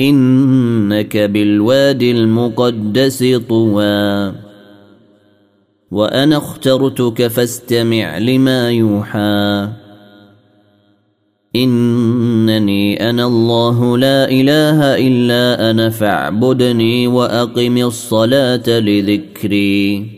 إنك بالوادي المقدس طوى. وأنا اخترتك فاستمع لما يوحى. إنني أنا الله لا إله إلا أنا فاعبدني وأقم الصلاة لذكري.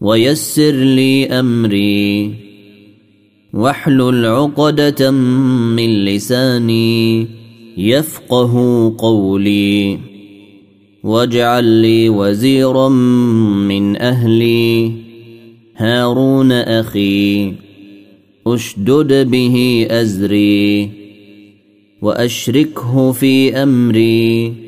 ويسر لي أمري. واحلل عقدة من لساني يفقه قولي. واجعل لي وزيرا من أهلي. هارون أخي أشدد به أزري. وأشركه في أمري.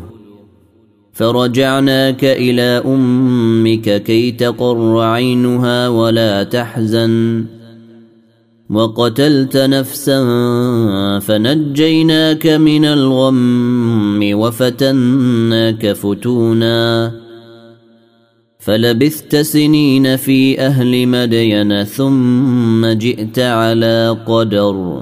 فرجعناك إلى أمك كي تقر عينها ولا تحزن. وقتلت نفسا فنجيناك من الغم وفتناك فتونا. فلبثت سنين في أهل مدين ثم جئت على قدر.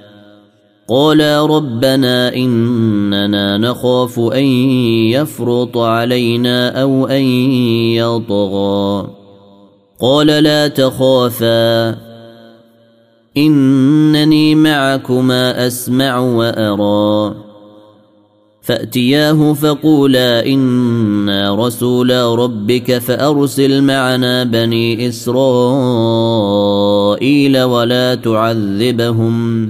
قالا ربنا اننا نخاف ان يفرط علينا أو ان يطغى قال لا تخافا انني معكما اسمع وارى فاتياه فقولا أنا رسولا ربك فارسل معنا بني اسرائيل ولا تعذبهم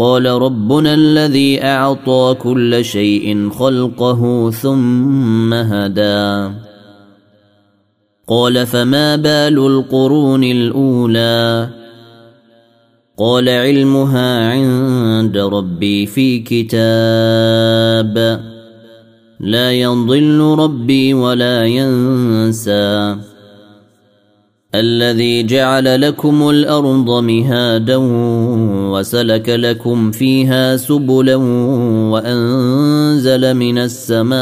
قال ربنا الذي أعطى كل شيء خلقه ثم هدى. قال فما بال القرون الأولى؟ قال علمها عند ربي في كتاب. لا يضل ربي ولا ينسى. الذي جعل لكم الأرض مهادا وسلك لكم فيها سبلا وأنزل من السماء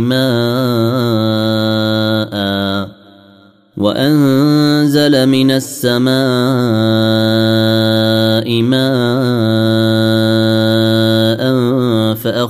ماء وأنزل من السماء ماء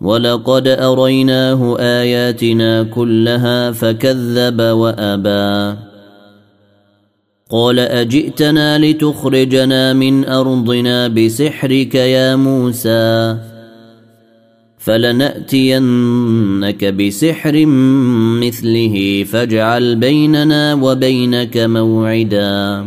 ولقد أريناه آياتنا كلها فكذب وأبى. قال أجئتنا لتخرجنا من أرضنا بسحرك يا موسى فلنأتينك بسحر مثله فاجعل بيننا وبينك موعدا.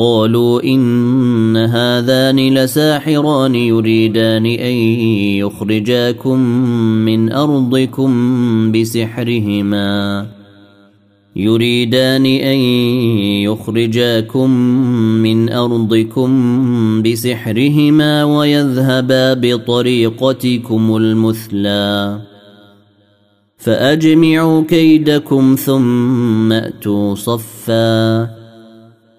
قالوا إن هذان لساحران يريدان أن يخرجاكم من أرضكم بسحرهما. يريدان أن يخرجاكم من أرضكم بسحرهما ويذهبا بطريقتكم المثلى. فأجمعوا كيدكم ثم أتوا صفا.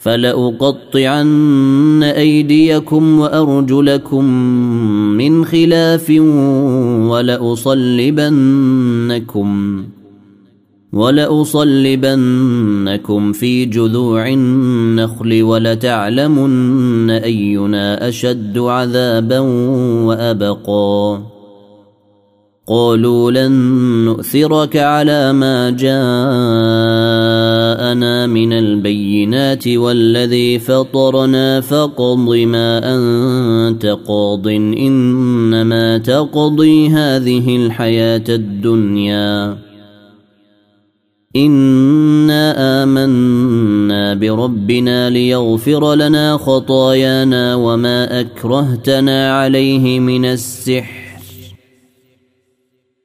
فلأقطعن أيديكم وأرجلكم من خلاف ولأصلبنكم ولأصلبنكم في جذوع النخل ولتعلمن أينا أشد عذابا وأبقى. قالوا لن نؤثرك على ما جاءنا من البينات والذي فطرنا فاقض ما أنت قاض إنما تقضي هذه الحياة الدنيا. إنا آمنا بربنا ليغفر لنا خطايانا وما أكرهتنا عليه من السحر.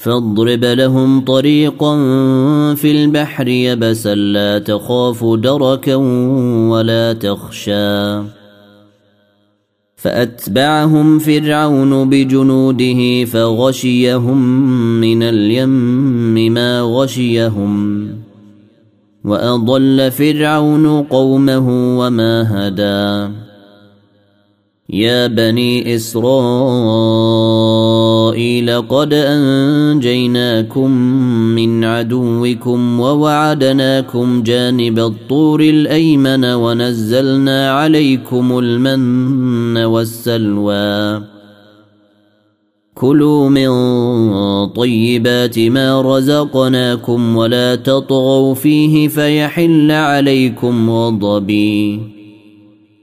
فاضرب لهم طريقا في البحر يبسا لا تخاف دركا ولا تخشى. فأتبعهم فرعون بجنوده فغشيهم من اليم ما غشيهم. وأضل فرعون قومه وما هدى. يا بني اسرائيل قد انجيناكم من عدوكم ووعدناكم جانب الطور الايمن ونزلنا عليكم المن والسلوى. كلوا من طيبات ما رزقناكم ولا تطغوا فيه فيحل عليكم غضبي.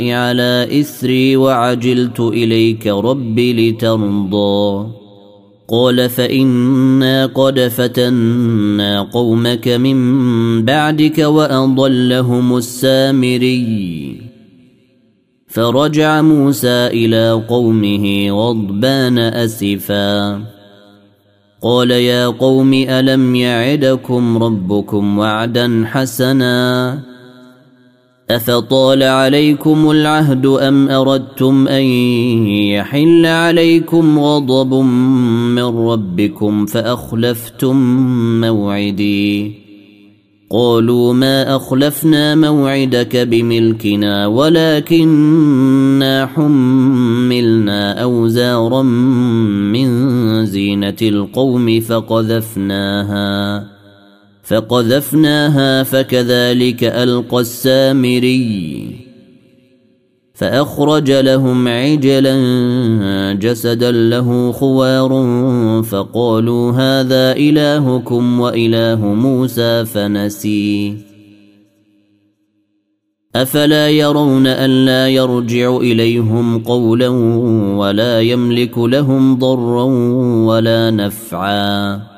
على إثري وعجلت إليك رب لترضى. قال فإنا قد فتنا قومك من بعدك وأضلهم السامري. فرجع موسى إلى قومه غضبان أسفا. قال يا قوم ألم يعدكم ربكم وعدا حسنا؟ أفطال عليكم العهد أم أردتم أن يحل عليكم غضب من ربكم فأخلفتم موعدي؟ قالوا ما أخلفنا موعدك بملكنا ولكننا حملنا أوزارا من زينة القوم فقذفناها. فقذفناها فكذلك ألقى السامري فأخرج لهم عجلا جسدا له خوار فقالوا هذا إلهكم وإله موسى فنسي. أفلا يرون الا يرجع إليهم قولا ولا يملك لهم ضرا ولا نفعا.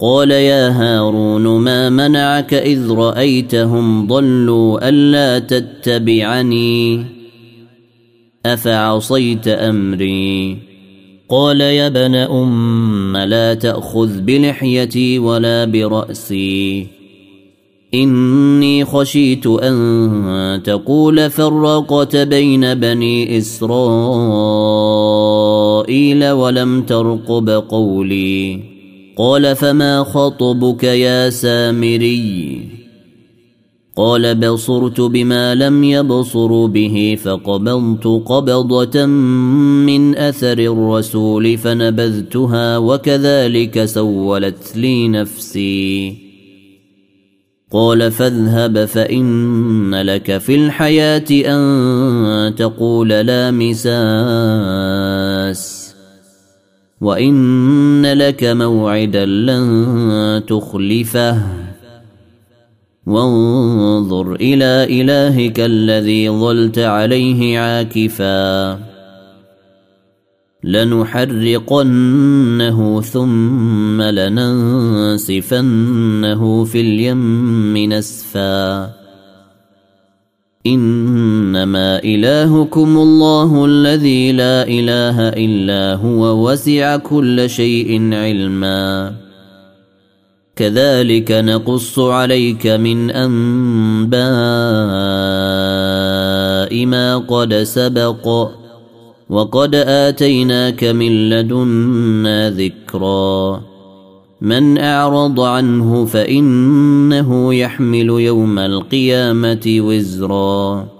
قال يا هارون ما منعك إذ رأيتهم ضلوا ألا تتبعني؟ أفعصيت أمري؟ قال يا ابن أم لا تأخذ بلحيتي ولا برأسي. إني خشيت أن تقول فرقت بين بني إسرائيل ولم ترقب قولي. قال فما خطبك يا سامري؟ قال بصرت بما لم يبصروا به فقبضت قبضة من أثر الرسول فنبذتها وكذلك سولت لي نفسي. قال فاذهب فإن لك في الحياة أن تقول لا مساس. وإن لك موعدا لن تخلفه. وانظر إلى إلهك الذي ظلت عليه عاكفاً. لنحرقنه ثم لننسفنه في اليم نسفا. إنما إلهكم الله الذي لا إله إلا هو وسع كل شيء علما. كذلك نقص عليك من أنباء ما قد سبق وقد آتيناك من لدنا ذكرا. من أعرض عنه فإنه يحمل يوم القيامة وزرا.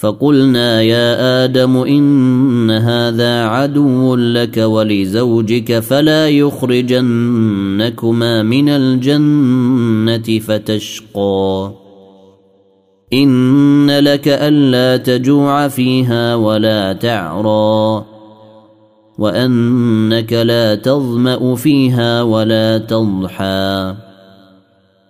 فقلنا يا آدم إن هذا عدو لك ولزوجك فلا يخرجنكما من الجنة فتشقى. إن لك ألا تجوع فيها ولا تعرى. وأنك لا تظمأ فيها ولا تضحى.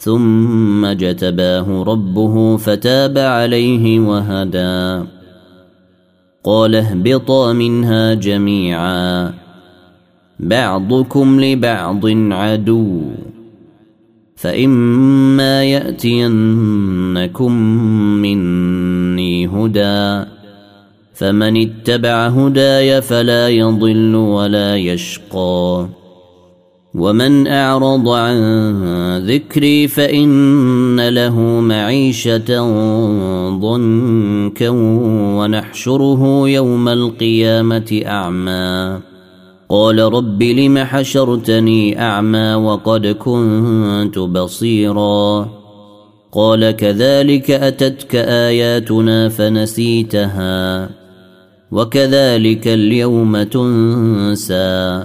ثم جتباه ربه فتاب عليه وهدى. قال اهبطا منها جميعا. بعضكم لبعض عدو. فإما يأتينكم مني هدى. فمن اتبع هداي فلا يضل ولا يشقى. ومن أعرض عن ذكري فإن له معيشة ضنكا ونحشره يوم القيامة أعمى قال رب لم حشرتني اعمى وقد كنت بصيرا قال كذلك اتتك اياتنا فنسيتها وكذلك اليوم تنسى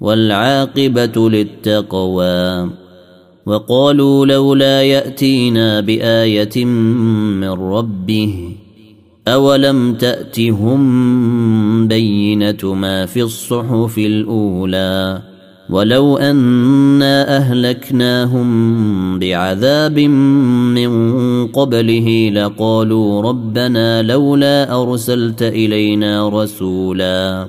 والعاقبة للتقوى. وقالوا لولا يأتينا بآية من ربه أولم تأتهم بينة ما في الصحف الأولى؟ ولو أنا أهلكناهم بعذاب من قبله لقالوا ربنا لولا أرسلت إلينا رسولا.